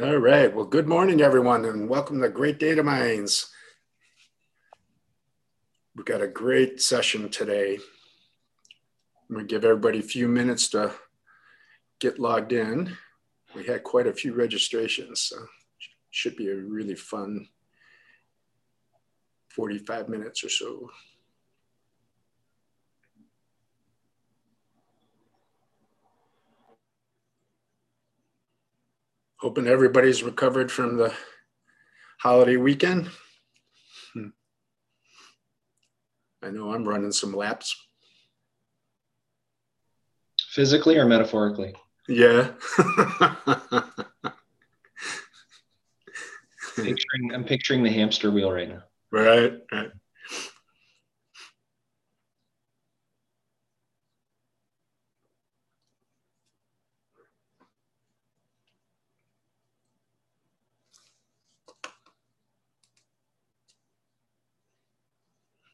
All right. Well, good morning, everyone, and welcome to Great Data Minds. We've got a great session today. I'm going to give everybody a few minutes to get logged in. We had quite a few registrations, so should be a really fun 45 minutes or so. Hoping everybody's recovered from the holiday weekend. Hmm. I know I'm running some laps. Physically or metaphorically? Yeah. picturing, I'm picturing the hamster wheel right now. Right, right.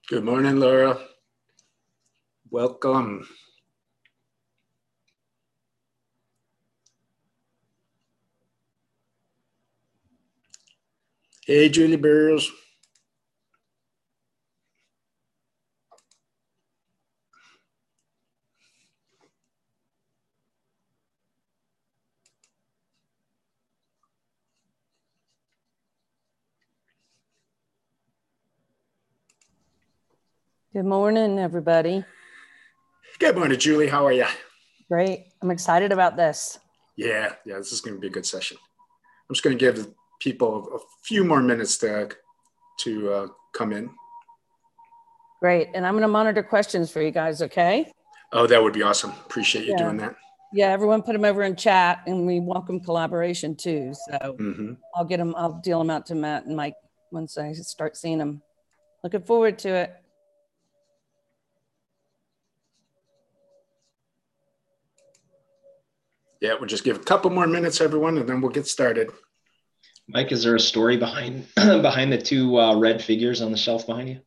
Good morning, Laura. Welcome. Hey, Julie Burrows. Good morning, everybody. Good morning, Julie. How are you? Great. I'm excited about this. Yeah, yeah, this is going to be a good session. I'm just going to give people a few more minutes to to uh, come in. Great. And I'm going to monitor questions for you guys, okay? Oh, that would be awesome. Appreciate you Yeah. doing that. Yeah, everyone put them over in chat and we welcome collaboration too. So mm-hmm. I'll get them, I'll deal them out to Matt and Mike once I start seeing them. Looking forward to it. Yeah, we'll just give a couple more minutes, everyone, and then we'll get started. Mike, is there a story behind behind the two uh, red figures on the shelf behind you?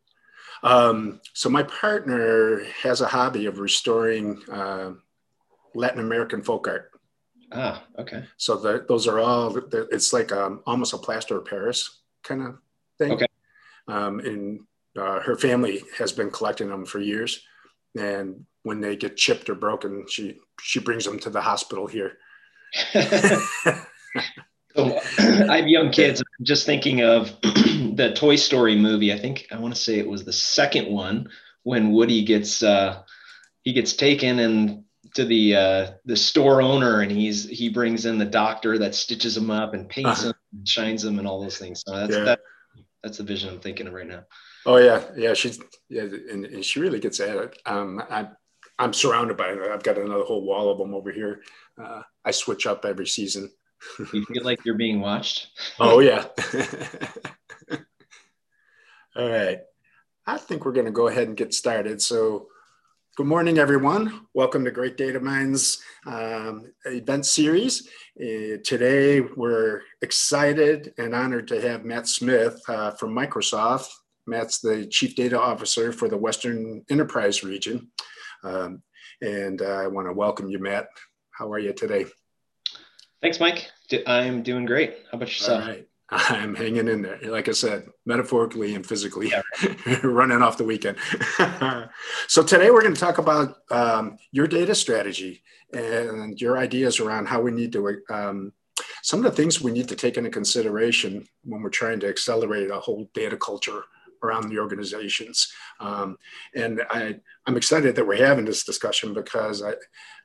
Um, so my partner has a hobby of restoring uh, Latin American folk art. Ah, okay. So the, those are all. It's like um, almost a plaster of Paris kind of thing. Okay. Um, and uh, her family has been collecting them for years, and when they get chipped or broken, she she brings them to the hospital here. So, I have young kids. I'm just thinking of the Toy Story movie. I think I want to say it was the second one when Woody gets uh, he gets taken and to the uh, the store owner, and he's he brings in the doctor that stitches him up and paints Uh-huh. him, and shines him, and all those things. So that's Yeah. that, that's the vision I'm thinking of right now. Oh yeah, yeah. She's yeah, and, and she really gets at it. Um, I, I'm surrounded by it. I've got another whole wall of them over here. Uh, I switch up every season. You feel like you're being watched. Oh yeah. All right. I think we're going to go ahead and get started. So, good morning, everyone. Welcome to Great Data Minds um, event series. Uh, today, we're excited and honored to have Matt Smith uh, from Microsoft. Matt's the Chief Data Officer for the Western Enterprise region. Um, and I want to welcome you, Matt. How are you today? Thanks, Mike. I'm doing great. How about yourself? right. I'm hanging in there. Like I said, metaphorically and physically, Yeah, running off the weekend. so today we're going to talk about um, your data strategy and your ideas around how we need to, um, some of the things we need to take into consideration when we're trying to accelerate a whole data culture around the organizations. Um, and I, I'm excited that we're having this discussion because I,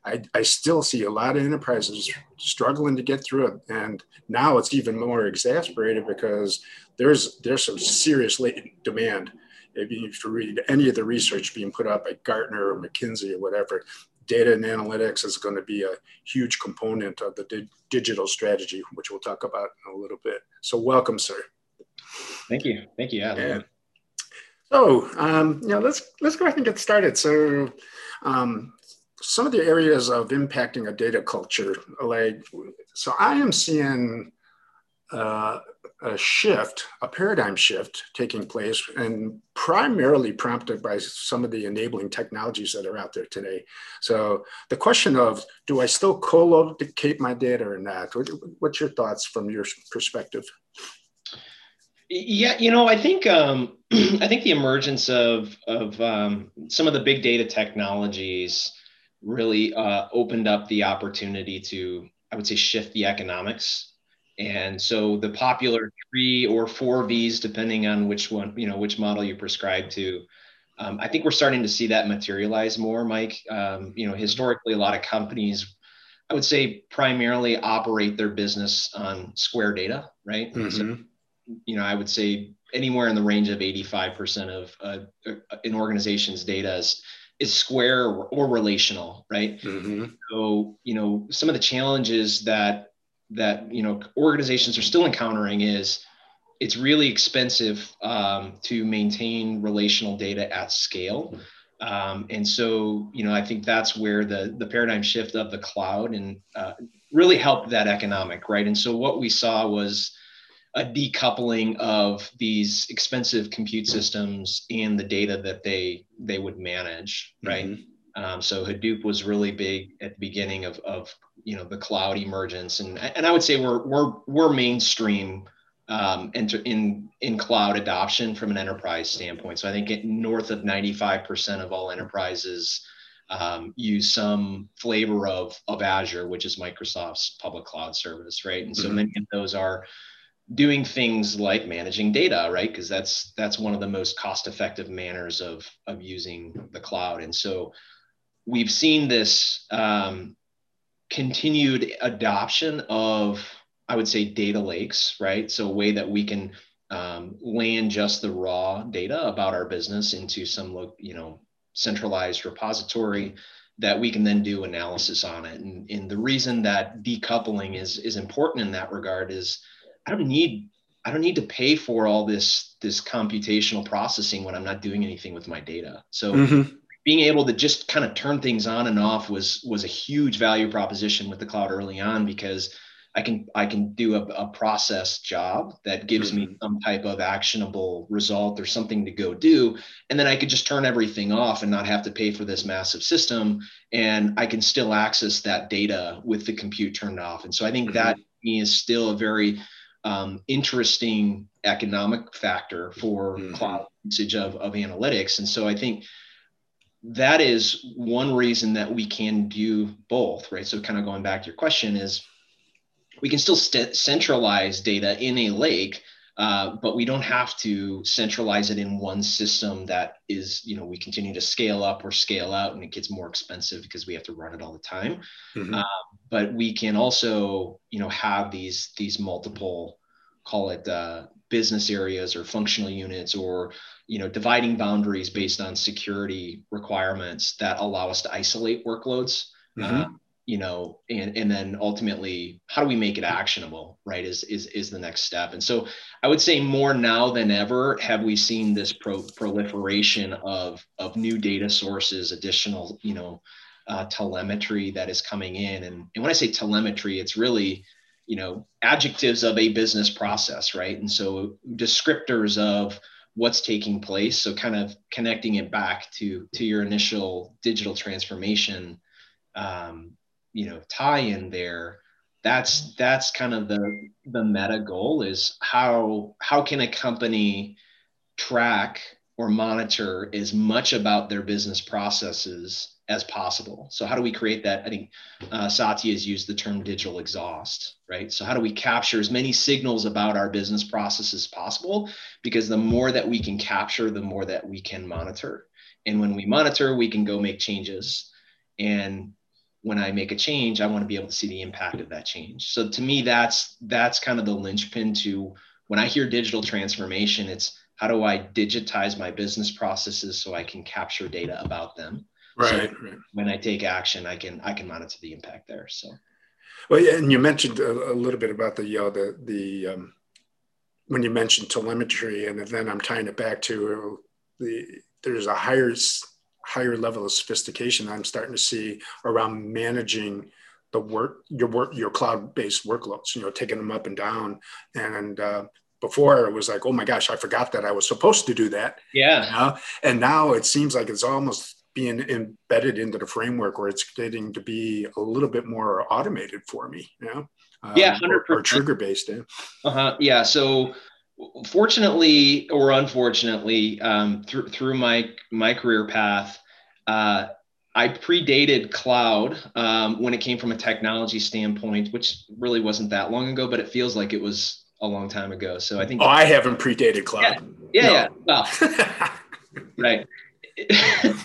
I, I still see a lot of enterprises struggling to get through it. And now it's even more exasperated because there's there's some serious latent demand. If you read any of the research being put out by Gartner or McKinsey or whatever, data and analytics is going to be a huge component of the di- digital strategy, which we'll talk about in a little bit. So welcome, sir. Thank you. Thank you. Yeah. I love Yeah. it. So, um, let's let's go ahead and get started. So, um, some of the areas of impacting a data culture, like, so I am seeing uh, a shift, a paradigm shift taking place, and primarily prompted by some of the enabling technologies that are out there today. So the question of do I still co-locate my data or not? What's your thoughts from your perspective? Yeah, you know, I think um, I think the emergence of of um, some of the big data technologies really uh, opened up the opportunity to, I would say, shift the economics and so the popular three or four V's, depending on which one, you know, which model you prescribe to, um, I think we're starting to see that materialize more, Mike. Um, you know, historically, a lot of companies, I would say, primarily operate their business on square data, right? Mm-hmm. So, you know, I would say anywhere in the range of 85% of uh, an organization's data is, is square or, or relational, right? Mm-hmm. So, you know, some of the challenges that that you know organizations are still encountering is it's really expensive um, to maintain relational data at scale. Um, and so, you know, I think that's where the, the paradigm shift of the cloud and uh, really helped that economic, right? And so what we saw was a decoupling of these expensive compute systems and the data that they they would manage, right? Mm-hmm. Um, so Hadoop was really big at the beginning of, of you know the cloud emergence, and and I would say we're we're we're mainstream um, enter in in cloud adoption from an enterprise standpoint. So I think it, north of 95% of all enterprises um, use some flavor of of Azure, which is Microsoft's public cloud service, right? And so mm-hmm. many of those are doing things like managing data right because that's that's one of the most cost effective manners of of using the cloud and so we've seen this um, continued adoption of, I would say, data lakes, right? So a way that we can um, land just the raw data about our business into some, you know, centralized repository that we can then do analysis on it. And, and the reason that decoupling is is important in that regard is I don't need I don't need to pay for all this this computational processing when I'm not doing anything with my data. So mm-hmm being able to just kind of turn things on and off was was a huge value proposition with the cloud early on because I can I can do a, a process job that gives mm-hmm. me some type of actionable result or something to go do, and then I could just turn everything off and not have to pay for this massive system, and I can still access that data with the compute turned off. And so I think mm-hmm. that is still a very um, interesting economic factor for mm-hmm. cloud usage of, of analytics. And so I think that is one reason that we can do both, right? So, kind of going back to your question, is we can still st- centralize data in a lake, uh, but we don't have to centralize it in one system that is, you know, we continue to scale up or scale out and it gets more expensive because we have to run it all the time. Mm-hmm. Uh, but we can also, you know, have these these multiple, call it uh, business areas or functional units or you know dividing boundaries based on security requirements that allow us to isolate workloads mm-hmm. You know and and then ultimately how do we make it actionable right is is is the next step. And so i would say more now than ever have we seen this pro- proliferation of of new data sources additional you know uh, telemetry that is coming in. And, and when i say telemetry it's really you know adjectives of a business process right? And so descriptors of what's taking place. So kind of connecting it back to to your initial digital transformation um, you know tie in there that's that's kind of the the meta goal is how how can a company track or monitor as much about their business processes as possible. So how do we create that? I think uh, Satya has used the term digital exhaust, right? So how do we capture as many signals about our business processes as possible? Because the more that we can capture, the more that we can monitor. And when we monitor, we can go make changes. And when I make a change, I want to be able to see the impact of that change. So to me, that's that's kind of the linchpin to when I hear digital transformation, it's how do I digitize my business processes so I can capture data about them Right, so right. When I take action, I can I can monitor the impact there. So. Well, yeah, and you mentioned a, a little bit about the you know, the the um, when you mentioned telemetry, and then I'm tying it back to the there's a higher higher level of sophistication I'm starting to see around managing the work your work your cloud based workloads. You know, taking them up and down, and uh, before it was like, oh my gosh, I forgot that I was supposed to do that. Yeah. You know? And now it seems like it's almost being embedded into the framework where it's getting to be a little bit more automated for me. You know? Um, yeah, 100%. Or, or trigger based. Yeah. Uh-huh. Yeah. So fortunately or unfortunately, um, through, through my, my career path, uh, I predated cloud um, when it came from a technology standpoint, which really wasn't that long ago, but it feels like it was a long time ago. So I think. Oh, I haven't predated cloud. Yeah, yeah, no. yeah. well, right.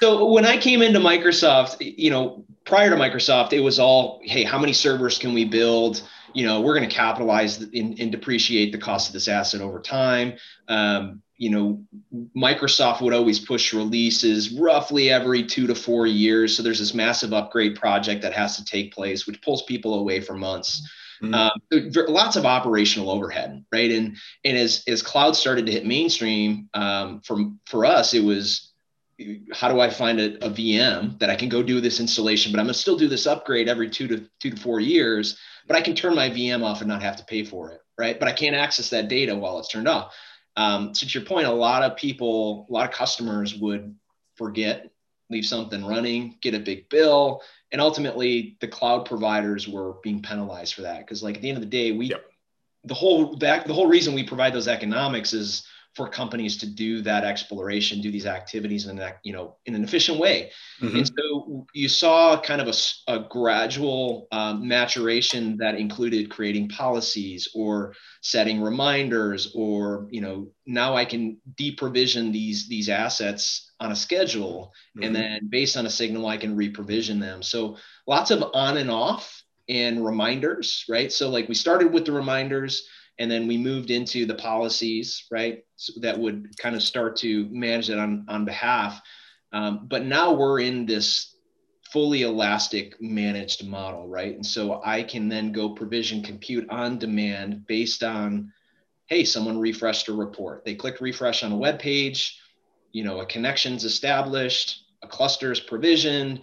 so when I came into Microsoft, you know, prior to Microsoft, it was all, hey, how many servers can we build? You know, we're going to capitalize and depreciate the cost of this asset over time. Um, you know, Microsoft would always push releases roughly every two to four years. So there's this massive upgrade project that has to take place, which pulls people away for months. Mm-hmm. Um, lots of operational overhead, right? And and as as cloud started to hit mainstream, um, for for us, it was how do I find a, a VM that I can go do this installation, but I'm gonna still do this upgrade every two to two to four years, but I can turn my VM off and not have to pay for it, right? But I can't access that data while it's turned off um, so to your point, a lot of people, a lot of customers would forget, leave something running, get a big bill, and ultimately the cloud providers were being penalized for that. Because like at the end of the day, we yep. the whole that the whole reason we provide those economics is for companies to do that exploration, do these activities in that, you know, in an efficient way. Mm-hmm. And so you saw kind of a, a gradual um, maturation that included creating policies or setting reminders, or you know, now I can deprovision these these assets on a schedule, mm-hmm. and then based on a signal, I can reprovision them. So lots of on and off and reminders, right? So like we started with the reminders and then we moved into the policies right so that would kind of start to manage it on on behalf. Um, but now we're in this fully elastic managed model right? And so i can then go provision compute on demand based on hey someone refreshed a report. They clicked refresh on a web page you know a connection's established a cluster is provisioned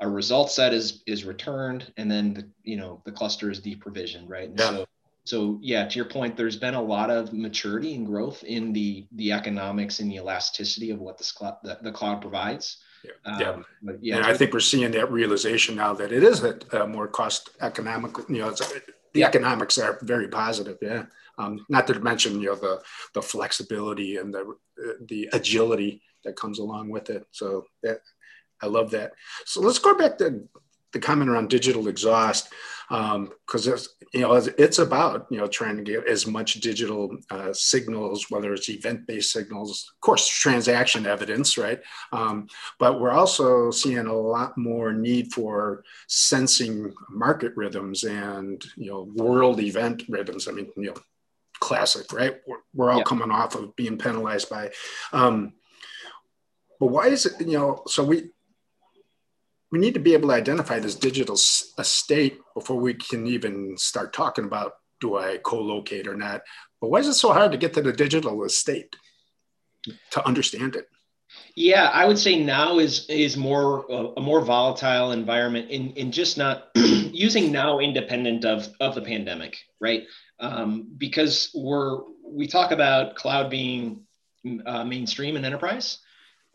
a result set is is returned and then the you know the cluster is deprovisioned right? And yeah. so so yeah to your point there's been a lot of maturity and growth in the the economics and the elasticity of what the cloud the, the cloud provides. Yeah, um, But yeah and i think we're seeing that realization now that it is a, a more cost economic you know the economics are very positive yeah. Um, not to mention you know the the flexibility and the the agility that comes along with it. So that i love that. So let's go back to the comment around digital exhaust because um, you know it's about you know trying to get as much digital uh, signals whether it's event-based signals of course transaction evidence right? Um, but we're also seeing a lot more need for sensing market rhythms and you know world event rhythms. I mean you know classic right? We're, we're all yeah. coming off of being penalized by um, but why is it you know so we we need to be able to identify this digital estate before we can even start talking about do I co-locate or not. But why is it so hard to get to the digital estate to understand it? Yeah, I would say now is is more uh, a more volatile environment in in just not using now independent of of the pandemic, right? Um, because we're we talk about cloud being uh, mainstream and enterprise,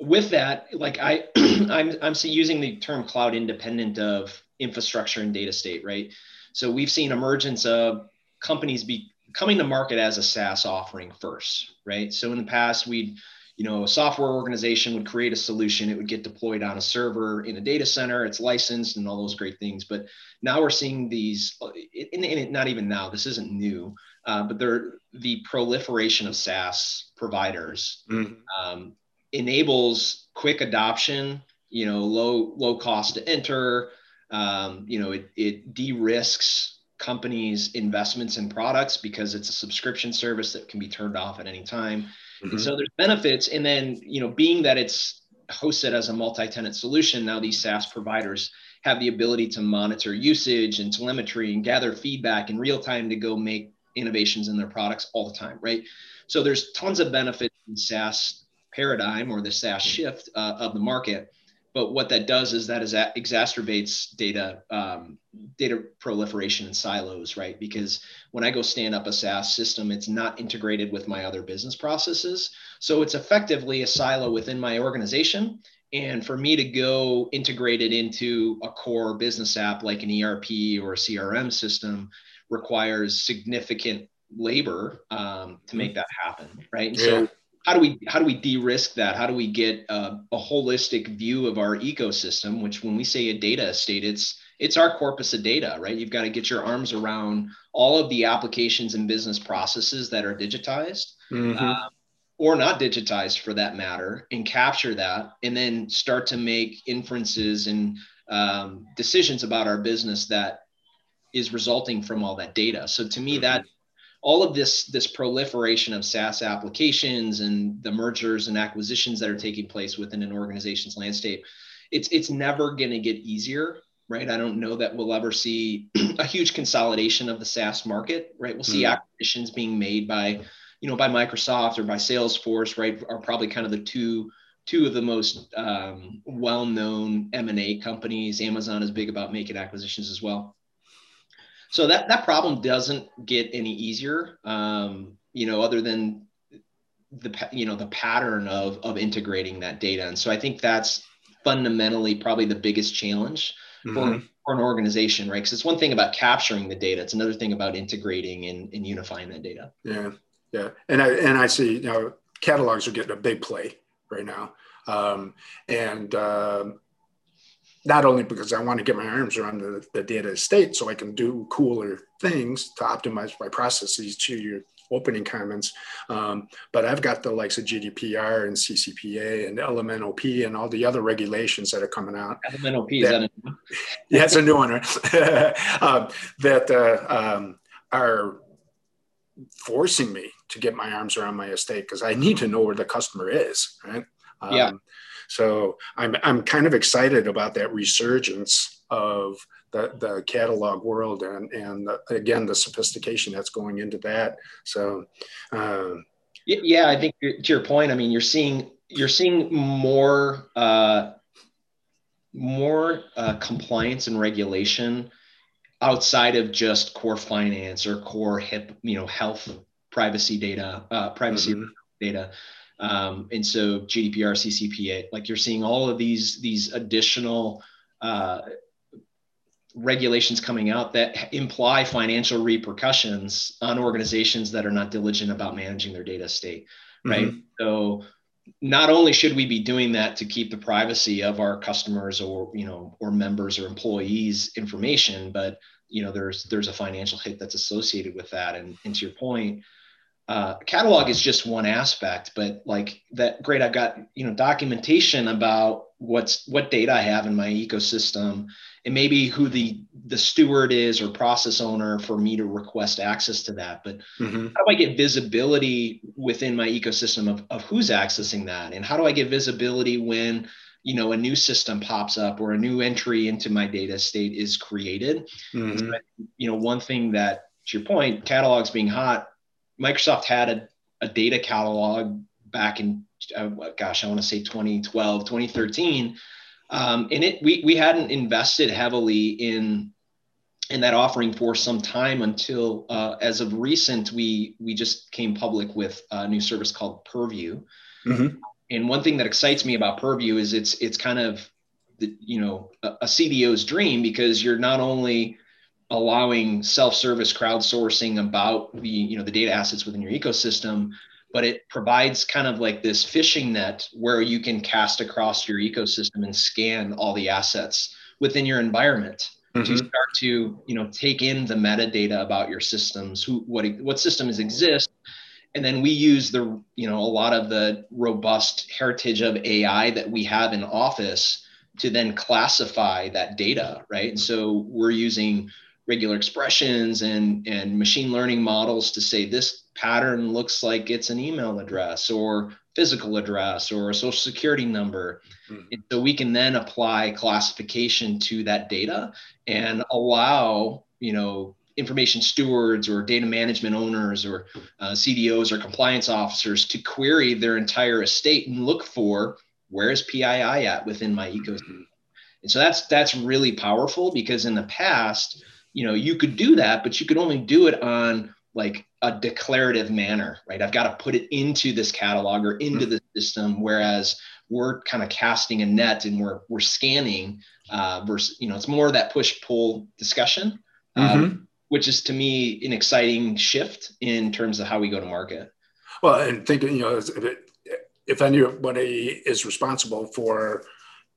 with that, like I, I'm, I'm using the term cloud independent of infrastructure and data state, right? So we've seen emergence of companies be coming to market as a SaaS offering first, right? So in the past, we'd, you know, a software organization would create a solution, it would get deployed on a server in a data center, it's licensed and all those great things. But now we're seeing these, and, and not even now, this isn't new, uh, but they're the proliferation of SaaS providers. Mm-hmm. Um, enables quick adoption, you know, low low cost to enter. Um, you know, it, it de-risks companies' investments in products because it's a subscription service that can be turned off at any time. Mm-hmm. And so there's benefits. And then, you know, being that it's hosted as a multi-tenant solution, now these SaaS providers have the ability to monitor usage and telemetry and gather feedback in real time to go make innovations in their products all the time, right? So there's tons of benefits in SaaS paradigm or the SaaS shift uh, of the market. but what that does is that is that exacerbates data um, data proliferation in silos, right? Because when I go stand up a SaaS system, it's not integrated with my other business processes. So it's effectively a silo within my organization. And for me to go integrate it into a core business app like an ERP or a CRM system requires significant labor um, to make that happen, right? Yeah. So how do we how do we de-risk that? How do we get a, a holistic view of our ecosystem? Which when we say a data estate, it's it's our corpus of data, right? You've got to get your arms around all of the applications and business processes that are digitized. Mm-hmm. Uh, or not digitized for that matter, and capture that, and then start to make inferences and um, decisions about our business that is resulting from all that data. So to me, mm-hmm. that all of this this proliferation of SaaS applications and the mergers and acquisitions that are taking place within an organization's landscape, it's it's never going to get easier, right? I don't know that we'll ever see a huge consolidation of the SaaS market, right? We'll see mm. acquisitions being made by, you know, by Microsoft or by Salesforce, right? Are probably kind of the two two of the most um, well-known M&A companies. Amazon is big about making acquisitions as well so that that problem doesn't get any easier um, you know other than the you know the pattern of of integrating that data. And so i think that's fundamentally probably the biggest challenge mm-hmm. for, for an organization right? Because it's one thing about capturing the data it's another thing about integrating and, and unifying that data. Yeah yeah. And i and i see you know catalogs are getting a big play right now. Um, and um, not only because I want to get my arms around the, the data estate so I can do cooler things to optimize my processes to your opening comments, um, but I've got the likes of GDPR and CCPA and LMNOP and all the other regulations that are coming out. LMNOP, that, is that a new yeah, it's a new one, right? um, that uh, um, are forcing me to get my arms around my estate because I need to know where the customer is, right? yeah. So I'm, I'm kind of excited about that resurgence of the, the catalog world and, and the, again, the sophistication that's going into that. So, um, yeah, I think to your point, I mean, you're seeing, you're seeing more, uh, more uh, compliance and regulation outside of just core finance or core hip, you know, health privacy data, uh, privacy mm-hmm. data. Um, and so GDPR, CCPA, like you're seeing all of these these additional uh, regulations coming out that imply financial repercussions on organizations that are not diligent about managing their data state, right? Mm-hmm. So not only should we be doing that to keep the privacy of our customers or you know or members or employees information, but you know there's there's a financial hit that's associated with that. And, and to your point, uh, catalog is just one aspect, but like that, great. I've got you know documentation about what's what data I have in my ecosystem, and maybe who the the steward is or process owner for me to request access to that. But mm-hmm. how do I get visibility within my ecosystem of, of who's accessing that, and how do I get visibility when you know a new system pops up or a new entry into my data state is created? Mm-hmm. So, you know, one thing that to your point, catalogs being hot Microsoft had a, a data catalog back in, uh, gosh, I want to say 2012, 2013. Um, and it, we, we hadn't invested heavily in, in that offering for some time until, uh, as of recent, we, we just came public with a new service called Purview. Mm-hmm. And one thing that excites me about Purview is it's, it's kind of, the, you know, a, a CDO's dream because you're not only allowing self-service crowdsourcing about the you know the data assets within your ecosystem but it provides kind of like this fishing net where you can cast across your ecosystem and scan all the assets within your environment mm-hmm. to start to you know take in the metadata about your systems who what what systems exist and then we use the you know a lot of the robust heritage of ai that we have in office to then classify that data right and so we're using regular expressions and, and machine learning models to say this pattern looks like it's an email address or physical address or a social security number. Mm-hmm. so we can then apply classification to that data and allow, you know, information stewards or data management owners or uh, CDOs or compliance officers to query their entire estate and look for where is pii at within my ecosystem and so that's that's really powerful because in the past you know you could do that but you could only do it on like a declarative manner right? I've got to put it into this catalog or into the system whereas we're kind of casting a net and we're we're scanning uh, versus you know it's more of that push pull discussion um, mm-hmm. which is to me an exciting shift in terms of how we go to market. Well and thinking you know if, if anybody is responsible for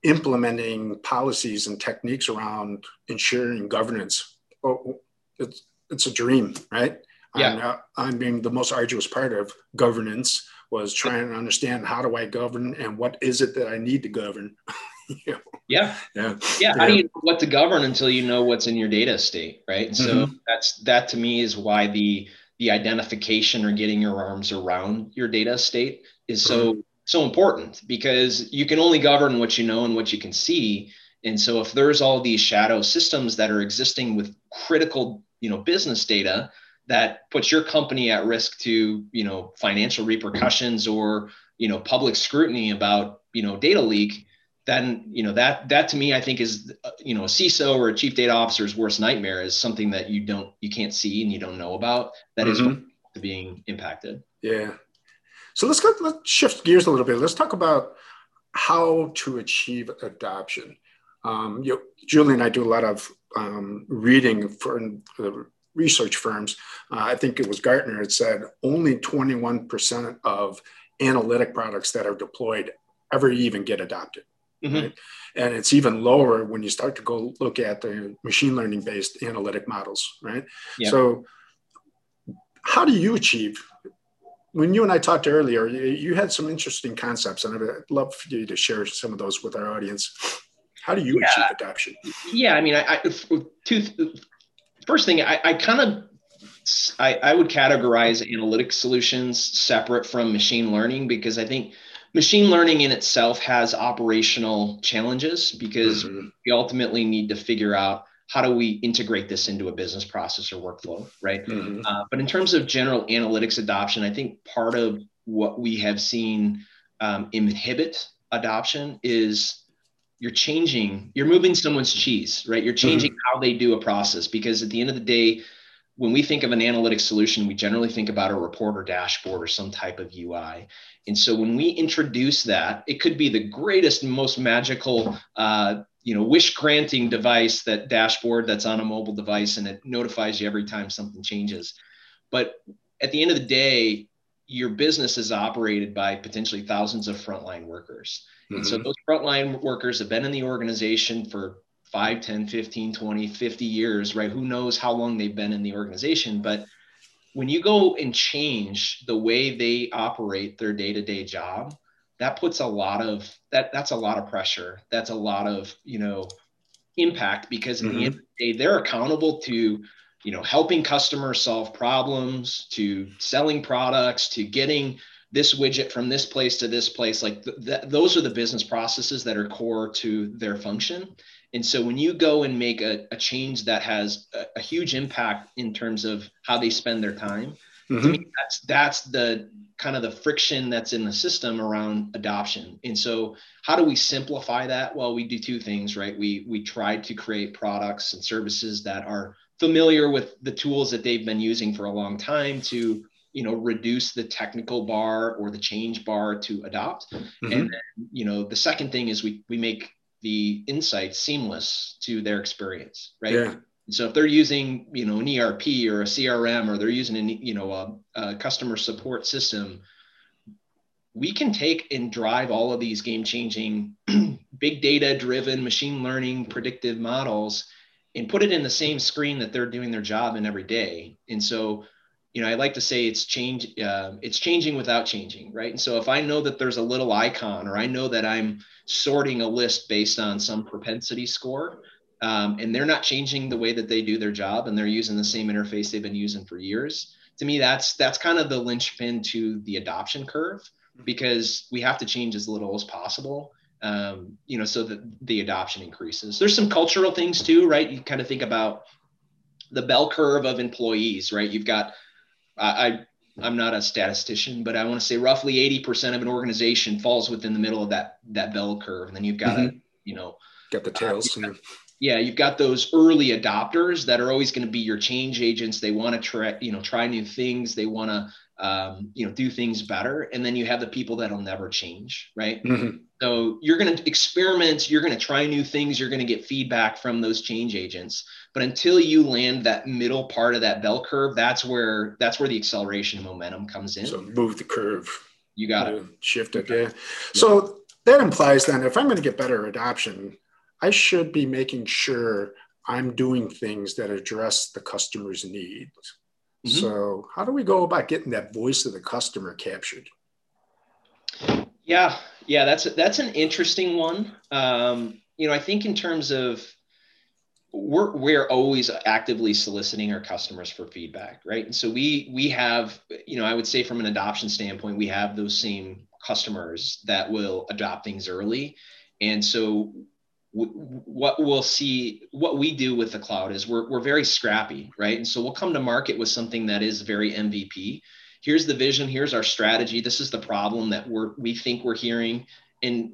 implementing policies and techniques around ensuring governance oh, it's it's a dream right yeah. I'm mean, the most arduous part of governance was trying to understand how do I govern and what is it that I need to govern. you know? Yeah. Yeah. Yeah. How do you know what to govern until you know what's in your data state, right? So mm-hmm. that's that to me is why the the identification or getting your arms around your data state is so mm-hmm. so important because you can only govern what you know and what you can see. And so if there's all these shadow systems that are existing with critical, you know, business data, that puts your company at risk to you know financial repercussions or you know public scrutiny about you know data leak then you know that that to me i think is you know a ciso or a chief data officer's worst nightmare is something that you don't you can't see and you don't know about that mm-hmm. is being impacted. Yeah. So let's go let's shift gears a little bit. Let's talk about how to achieve adoption um, you know, julie and i do a lot of um, reading for the research firms, uh, I think it was Gartner had said only 21% of analytic products that are deployed ever even get adopted. Mm-hmm. Right? And it's even lower when you start to go look at the machine learning based analytic models, right? Yeah. So, how do you achieve? When you and I talked earlier, you had some interesting concepts, and I'd love for you to share some of those with our audience. How do you yeah. achieve adoption? Yeah, I mean, I, I two first thing, I, I kind of I, I would categorize analytic solutions separate from machine learning because I think machine learning in itself has operational challenges because mm-hmm. we ultimately need to figure out how do we integrate this into a business process or workflow, right? Mm-hmm. Uh, but in terms of general analytics adoption, I think part of what we have seen um, inhibit adoption is you're changing you're moving someone's cheese right? You're changing mm-hmm. how they do a process because at the end of the day when we think of an analytic solution we generally think about a report or dashboard or some type of ui and so when we introduce that it could be the greatest most magical uh, you know wish granting device that dashboard that's on a mobile device and it notifies you every time something changes. But at the end of the day your business is operated by potentially thousands of frontline workers Mm-hmm. And so mm-hmm. those frontline workers have been in the organization for 5, 10, 15, 20, 50 years, right? Who knows how long they've been in the organization. But when you go and change the way they operate their day-to-day job, that puts a lot of that that's a lot of pressure. That's a lot of, you know, impact because in mm-hmm. the end of the day, they're accountable to you know helping customers solve problems to selling products to getting this widget from this place to this place like th- th- those are the business processes that are core to their function. And so when you go and make a, a change that has a, a, huge impact in terms of how they spend their time mm-hmm. to me that's that's the kind of the friction that's in the system around adoption. And so how do we simplify that? Well we do two things right? We we try to create products and services that are familiar with the tools that they've been using for a long time to you know reduce the technical bar or the change bar to adopt mm-hmm. and then, you know the second thing is we we make the insights seamless to their experience right yeah. so if they're using you know an erp or a crm or they're using an you know a, a customer support system we can take and drive all of these game changing big data driven machine learning predictive models and put it in the same screen that they're doing their job in every day and so you know, I like to say it's change, uh, it's changing without changing, right? And so if I know that there's a little icon, or I know that I'm sorting a list based on some propensity score, um, and they're not changing the way that they do their job, and they're using the same interface they've been using for years, to me, that's that's kind of the linchpin to the adoption curve, mm-hmm. because we have to change as little as possible. Um, you know, so that the adoption increases. There's some cultural things too, right? You kind of think about the bell curve of employees, right? You've got I I'm not a statistician, but I want to say roughly 80% of an organization falls within the middle of that that bell curve. And then you've got mm-hmm. to, you know, got the tails. Uh, yeah, you've got those early adopters that are always going to be your change agents. They want to try, you know, try new things. They want to um, you know do things better and then you have the people that'll never change right? Mm-hmm. so you're going to experiment you're going to try new things you're going to get feedback from those change agents. But until you land that middle part of that bell curve that's where that's where the acceleration and momentum comes in. So move the curve. You got to shift it yeah. So that implies then if i'm going to get better adoption i should be making sure i'm doing things that address the customer's needs Mm-hmm. So, how do we go about getting that voice of the customer captured? Yeah, yeah, that's that's an interesting one. Um, you know, I think in terms of we're we're always actively soliciting our customers for feedback, right? And so we we have, you know, I would say from an adoption standpoint, we have those same customers that will adopt things early, and so what we'll see what we do with the cloud is we're, we're very scrappy right? And so we'll come to market with something that is very mvp here's the vision here's our strategy. This is the problem that we're we think we're hearing. And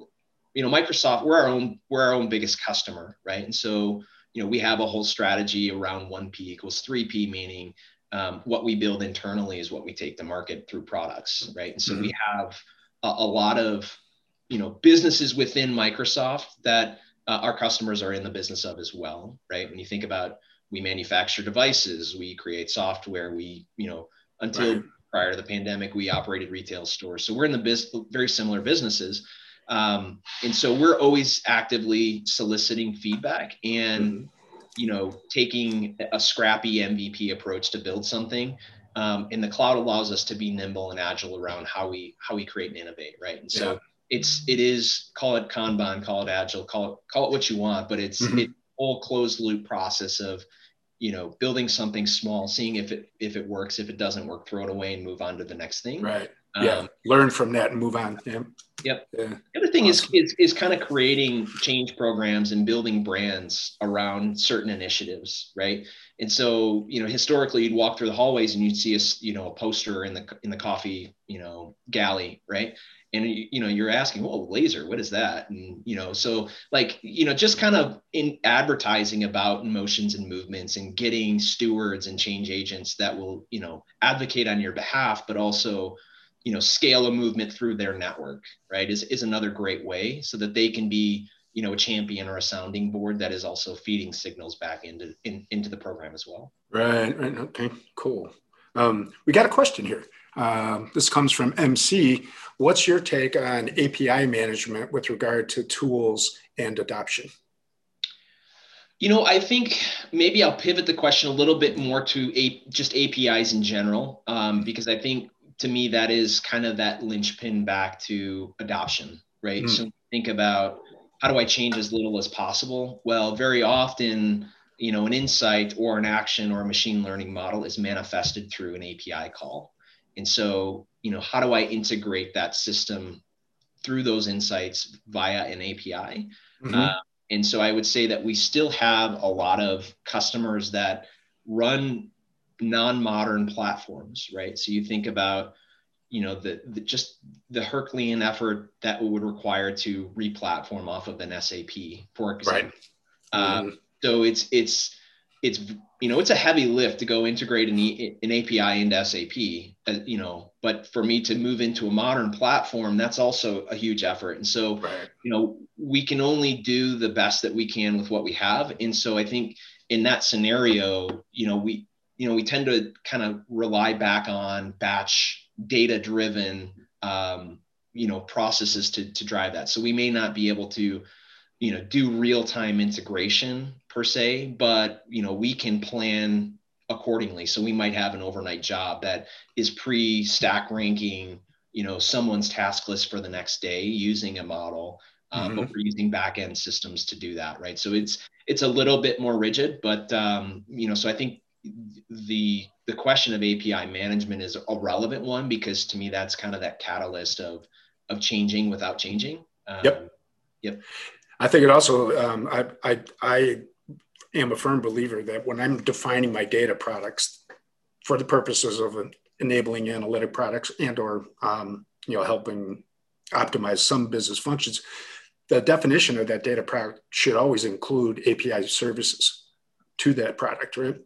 you know microsoft we're our own we're our own biggest customer right? And so you know we have a whole strategy around 1p equals 3p meaning um, what we build internally is what we take to market through products right? And so mm-hmm. we have a, a lot of you know businesses within microsoft that uh, our customers are in the business of as well, right? When you think about we manufacture devices, we create software, we, you know, until right. prior to the pandemic, we operated retail stores. So we're in the biz- very similar businesses. Um, and so we're always actively soliciting feedback and, mm-hmm. you know, taking a scrappy MVP approach to build something. Um, and the cloud allows us to be nimble and agile around how we how we create and innovate, right? And so yeah it's it is call it kanban call it agile call it call it what you want but it's mm-hmm. a whole closed loop process of you know building something small seeing if it if it works. If it doesn't work throw it away and move on to the next thing. Right. Um, yeah learn from that and move on. Yeah. Yep. Yeah. the other thing awesome. is, is is kind of creating change programs and building brands around certain initiatives right and so you know historically you'd walk through the hallways and you'd see a you know a poster in the in the coffee you know galley right? And you know you're asking well laser what is that? And you know so like you know just kind of in advertising about motions and movements and getting stewards and change agents that will you know advocate on your behalf but also you know scale a movement through their network right is, is another great way so that they can be you know a champion or a sounding board that is also feeding signals back into in, into the program as well right right okay cool um, we got a question here um, this comes from MC. What's your take on API management with regard to tools and adoption? You know, I think maybe I'll pivot the question a little bit more to a, just APIs in general, um, because I think to me that is kind of that linchpin back to adoption, right? Mm. So think about how do I change as little as possible? Well, very often, you know, an insight or an action or a machine learning model is manifested through an API call. And so, you know, how do I integrate that system through those insights via an API? Mm-hmm. Uh, and so I would say that we still have a lot of customers that run non-modern platforms, right? So you think about, you know, the, the just the Herculean effort that would require to re-platform off of an SAP, for example. Right. Um, mm-hmm. So it's it's it's you know it's a heavy lift to go integrate an, an API into SAP, uh, you know. But for me to move into a modern platform, that's also a huge effort. And so, right. you know, we can only do the best that we can with what we have. And so, I think in that scenario, you know, we you know we tend to kind of rely back on batch data driven um, you know processes to to drive that. So we may not be able to you know do real time integration per se but you know we can plan accordingly so we might have an overnight job that is pre stack ranking you know someone's task list for the next day using a model um, mm-hmm. but we're using back end systems to do that right so it's it's a little bit more rigid but um, you know so i think the the question of api management is a relevant one because to me that's kind of that catalyst of of changing without changing. Um, yep. yep. I think it also, um, I, I, I am a firm believer that when I'm defining my data products for the purposes of enabling analytic products and or um, you know helping optimize some business functions the definition of that data product should always include api services to that product right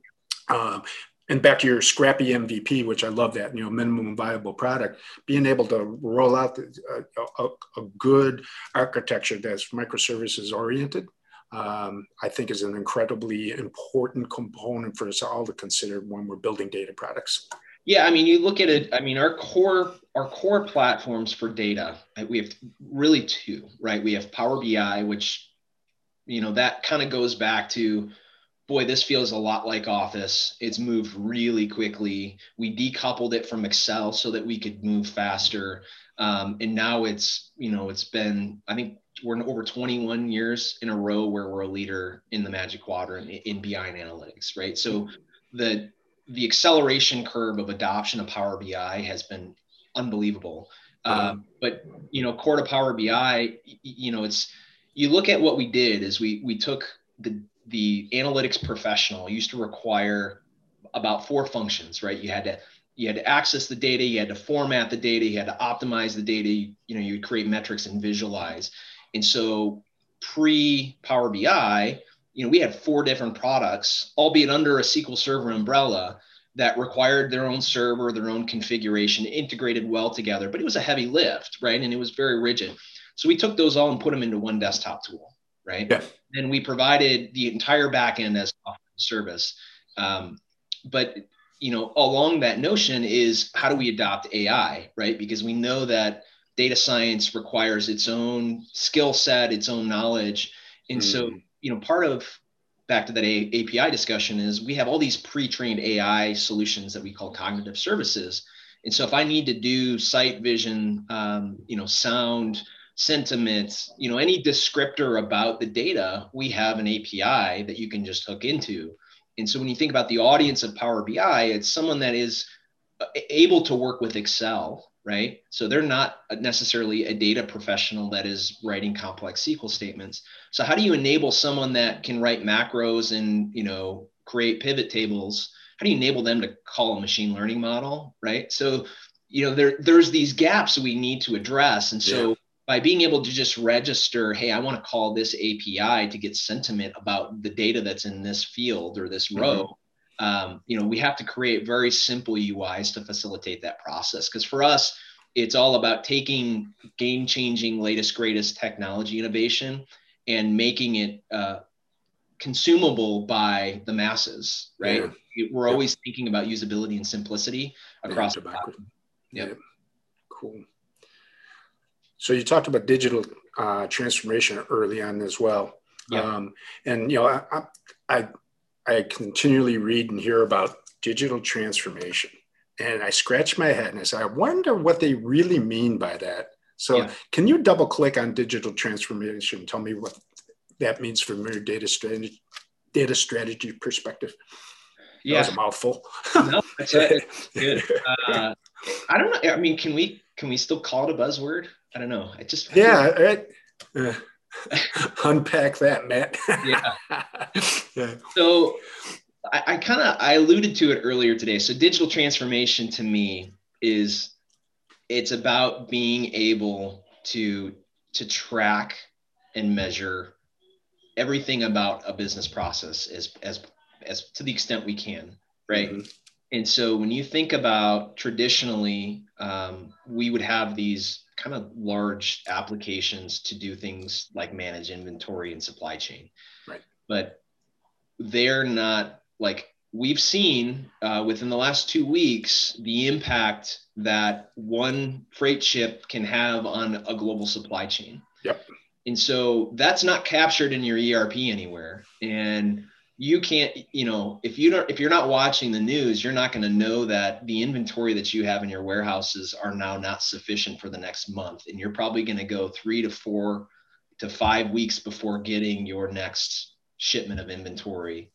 um, and back to your scrappy mvp which i love that you know minimum viable product being able to roll out a, a, a good architecture that's microservices oriented um, I think is an incredibly important component for us all to consider when we're building data products. Yeah, I mean, you look at it. I mean, our core our core platforms for data, we have really two, right? We have Power BI, which, you know, that kind of goes back to, boy, this feels a lot like Office. It's moved really quickly. We decoupled it from Excel so that we could move faster, um, and now it's, you know, it's been I think we're over 21 years in a row where we're a leader in the Magic Quadrant in BI and analytics, right? So the the acceleration curve of adoption of Power BI has been unbelievable. Uh, but you know, core to Power BI, you know, it's you look at what we did is we we took the the analytics professional used to require about four functions, right? You had to you had to access the data, you had to format the data, you had to optimize the data, you, you know, you create metrics and visualize. And so pre Power BI, you know, we had four different products, albeit under a SQL Server umbrella that required their own server, their own configuration, integrated well together, but it was a heavy lift, right? And it was very rigid. So we took those all and put them into one desktop tool, right? Yeah. And we provided the entire backend as a service. Um, but you know, along that notion is how do we adopt AI, right? Because we know that data science requires its own skill set, its own knowledge, and mm. so you know, part of back to that A- API discussion is we have all these pre-trained AI solutions that we call cognitive services. And so if I need to do sight vision, um, you know, sound, sentiment, you know, any descriptor about the data, we have an API that you can just hook into. And so when you think about the audience of Power BI, it's someone that is uh, able to work with Excel right? So they're not necessarily a data professional that is writing complex SQL statements. So how do you enable someone that can write macros and you know create pivot tables? How do you enable them to call a machine learning model, right? So you know there there's these gaps we need to address, and so. Yeah. By being able to just register, hey, I want to call this API to get sentiment about the data that's in this field or this row, mm-hmm um, you know, we have to create very simple UIs to facilitate that process. Because for us, it's all about taking game changing, latest, greatest technology innovation and making it uh, consumable by the masses, right? Yeah. We're always thinking about usability and simplicity across the platform. Yeah. Cool. So you talked about digital uh, transformation early on as well. Yeah. Um, and you know, I, I I continually read and hear about digital transformation. And I scratch my head and I say, I wonder what they really mean by that. So, yeah. can you double click on digital transformation? Tell me what that means from your data strategy, data strategy perspective. Yeah, that was a mouthful. no, that's it. good. Uh, I don't know. I mean, can we can we still call it a buzzword? I don't know. I just yeah. It, uh, unpack that matt yeah. yeah so i, I kind of i alluded to it earlier today so digital transformation to me is it's about being able to to track and measure everything about a business process as as as to the extent we can right mm-hmm. And so when you think about traditionally um, we would have these kind of large applications to do things like manage inventory and supply chain. Right. But they're not like we've seen uh, within the last two weeks the impact that one freight ship can have on a global supply chain. Yep. And so that's not captured in your ERP anywhere. And you can't you know if you don't if you're not watching the news you're not going to know that the inventory that you have in your warehouses are now not sufficient for the next month and you're probably going to go three to four to five weeks before getting your next shipment of inventory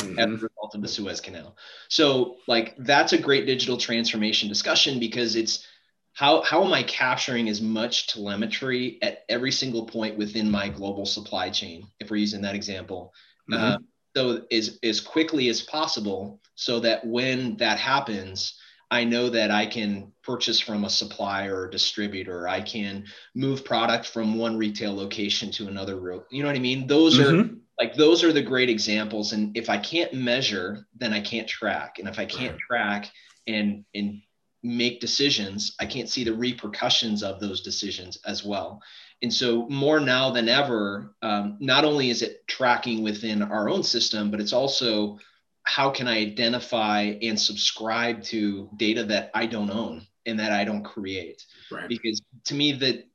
mm-hmm. as a result of the suez canal so like that's a great digital transformation discussion because it's how, how am i capturing as much telemetry at every single point within my global supply chain if we're using that example mm-hmm. uh, so as, as quickly as possible so that when that happens I know that I can purchase from a supplier or distributor. I can move product from one retail location to another. You know what I mean? Those mm-hmm. are like those are the great examples. And if I can't measure, then I can't track. And if I can't track and and make decisions, I can't see the repercussions of those decisions as well. And so, more now than ever, um, not only is it tracking within our own system, but it's also how can I identify and subscribe to data that I don't own and that I don't create? Right. Because to me, that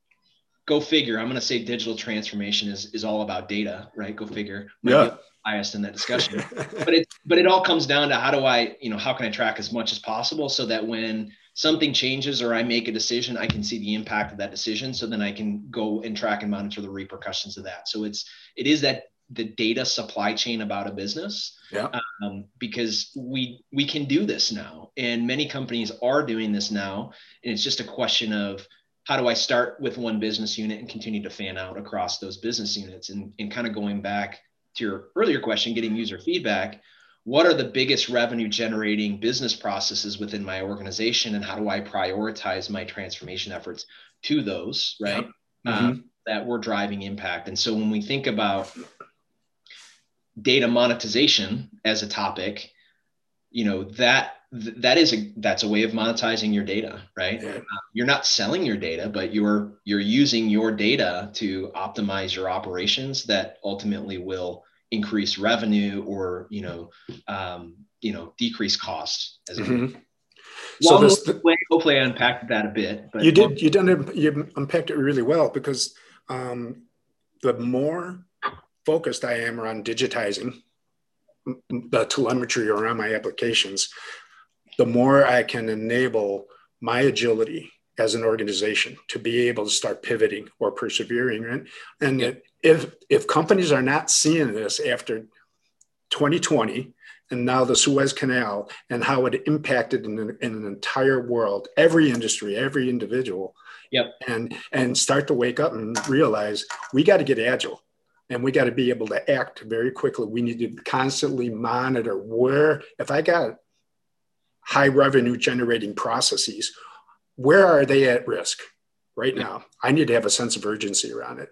go figure. I'm going to say digital transformation is is all about data, right? Go figure. Might yeah. Biased in that discussion, but it but it all comes down to how do I, you know, how can I track as much as possible so that when something changes or I make a decision, I can see the impact of that decision. So then I can go and track and monitor the repercussions of that. So it's it is that the data supply chain about a business yeah um, because we we can do this now and many companies are doing this now and it's just a question of how do i start with one business unit and continue to fan out across those business units and, and kind of going back to your earlier question getting user feedback what are the biggest revenue generating business processes within my organization and how do i prioritize my transformation efforts to those right mm-hmm. um, that we're driving impact and so when we think about data monetization as a topic you know that that is a that's a way of monetizing your data right yeah. uh, you're not selling your data but you're you're using your data to optimize your operations that ultimately will increase revenue or you know um, you know decrease costs as mm-hmm. so this, the, way, hopefully I unpacked that a bit. But you did you done you unpacked it really well because um, the more focused I am around digitizing the telemetry around my applications, the more I can enable my agility as an organization to be able to start pivoting or persevering right and yeah. If if companies are not seeing this after 2020 and now the suez canal and how it impacted in an, in an entire world every industry every individual yep and and start to wake up and realize we got to get agile and we got to be able to act very quickly we need to constantly monitor where if i got high revenue generating processes where are they at risk right now? I need to have a sense of urgency around it.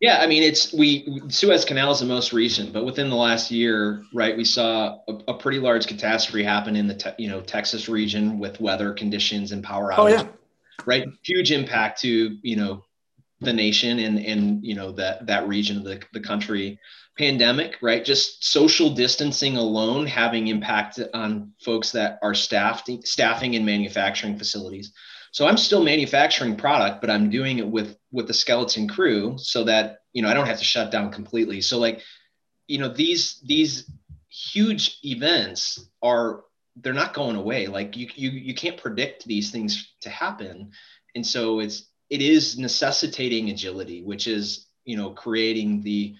Yeah, I mean, it's we Suez Canal is the most recent, but within the last year, right, we saw a, a pretty large catastrophe happen in the te- you know Texas region with weather conditions and power outages. Oh yeah, right, huge impact to you know the nation and and you know that that region of the, the country. Pandemic, right? Just social distancing alone having impact on folks that are staffed staffing in manufacturing facilities so I'm still manufacturing product, but I'm doing it with with the skeleton crew so that you know I don't have to shut down completely. So like, you know, these these huge events are they're not going away. Like you you you can't predict these things to happen, and so it's it is necessitating agility, which is you know creating the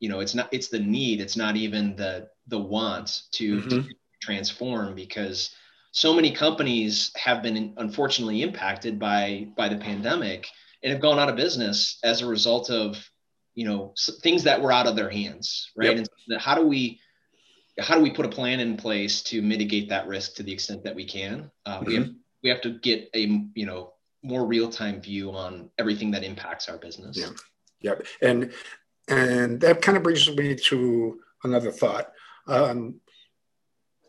you know it's not it's the need it's not even the the want to, mm-hmm. to transform because so many companies have been unfortunately impacted by by the pandemic and have gone out of business as a result of you know things that were out of their hands right? Yep. and how do we how do we put a plan in place to mitigate that risk to the extent that we can? Uh, mm-hmm. we have we have to get a you know more real-time view on everything that impacts our business. Yeah. Yep. And and that kind of brings me to another thought. Um,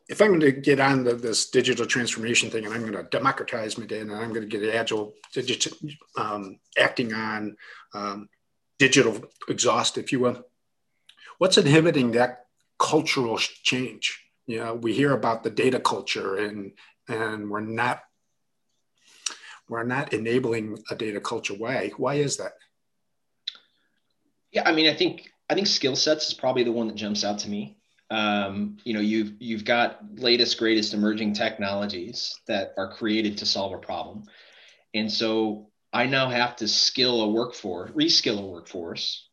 if I'm going to get on the, this digital transformation thing and I'm going to democratize my data and I'm going to get agile, um, acting on um, digital exhaust, if you will, what's inhibiting that cultural change? You know, we hear about the data culture and and we're not we're not enabling a data culture. Why? Why is that? Yeah, I mean, I think I think skill sets is probably the one that jumps out to me um, you know you've you've got latest greatest emerging technologies that are created to solve a problem. And so i now have to skill a workforce reskill a workforce.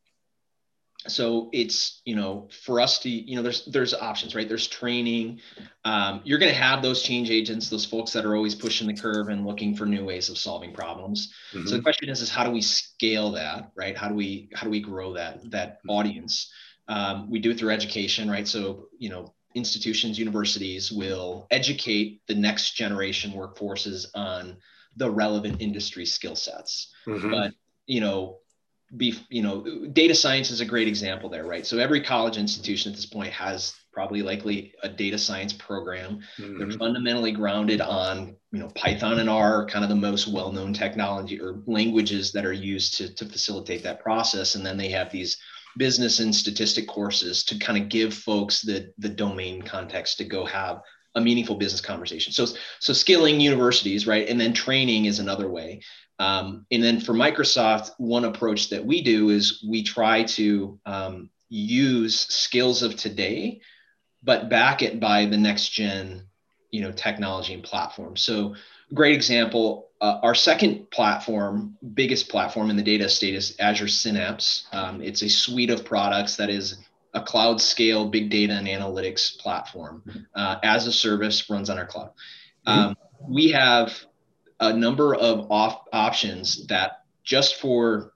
So it's you know for us to you know there's there's options right? There's training. Um, you're going to have those change agents those folks that are always pushing the curve and looking for new ways of solving problems. Mm-hmm. so the question is is how do we scale that right? How do we how do we grow that that audience um, we do it through education, right? So, you know, institutions, universities will educate the next generation workforces on the relevant industry skill sets. Mm-hmm. But you know, be you know, data science is a great example there, right? So every college institution at this point has probably likely a data science program. Mm-hmm. They're fundamentally grounded on you know Python and R, kind of the most well-known technology or languages that are used to, to facilitate that process. And then they have these business and statistic courses to kind of give folks the the domain context to go have a meaningful business conversation. So so skilling universities, right, and then training is another way. Um, and then for Microsoft, one approach that we do is we try to um, use skills of today, but back it by the next gen, you know, technology and platform. So great example. Uh, our second platform, biggest platform in the data estate is Azure Synapse. Um, it's a suite of products that is a cloud scale big data and analytics platform uh, as a service runs on our cloud. Um, we have a number of off options that just for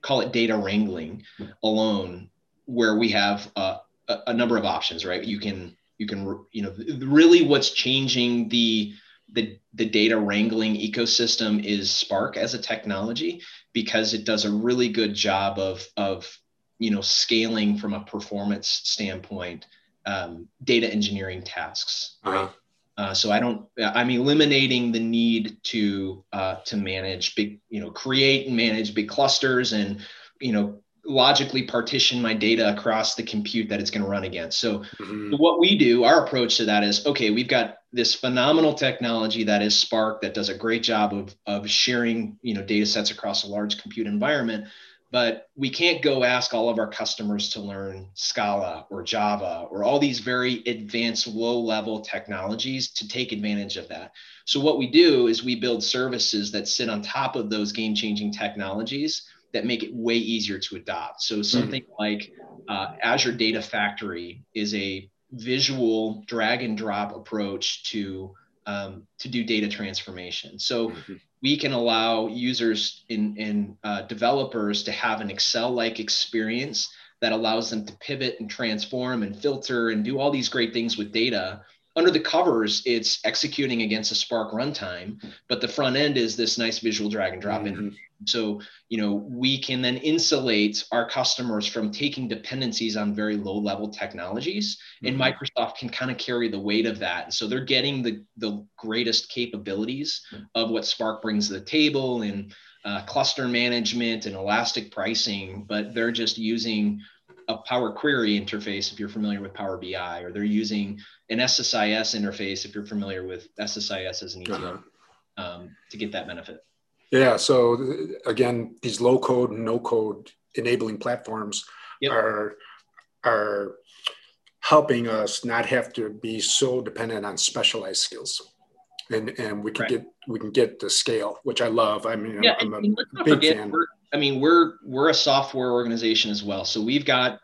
call it data wrangling alone, where we have uh, a, a number of options, right? You can you can you know really what's changing the the, the data wrangling ecosystem is Spark as a technology because it does a really good job of, of you know, scaling from a performance standpoint um, data engineering tasks. Uh-huh. Uh, so I don't. I'm eliminating the need to uh, to manage big, you know, create and manage big clusters and you know logically partition my data across the compute that it's going to run against. So, mm-hmm. what we do, our approach to that is okay, we've got this phenomenal technology that is Spark that does a great job of, of sharing you know data sets across a large compute environment. But we can't go ask all of our customers to learn Scala or Java or all these very advanced low level technologies to take advantage of that. So, what we do is we build services that sit on top of those game changing technologies that make it way easier to adopt. So something mm-hmm. like uh, Azure Data Factory is a visual drag and drop approach to um, to do data transformation. So mm-hmm. we can allow users and, and uh, developers to have an Excel-like experience that allows them to pivot and transform and filter and do all these great things with data under the covers, it's executing against a Spark runtime, but the front end is this nice visual drag and drop mm-hmm. in. So, you know, we can then insulate our customers from taking dependencies on very low level technologies, mm-hmm. and Microsoft can kind of carry the weight of that. And so they're getting the, the greatest capabilities of what Spark brings to the table in uh, cluster management and elastic pricing, but they're just using a Power Query interface if you're familiar with Power BI, or they're using an SSIS interface if you're familiar with SSIS as an ETL uh-huh. um, to get that benefit. Yeah. So again, these low code and no code enabling platforms yep. are are helping us not have to be so dependent on specialized skills and and we can right. get we can get the scale which i love i mean yeah, i'm, I'm a big fan I mean, we're we're a software organization as well, so we've got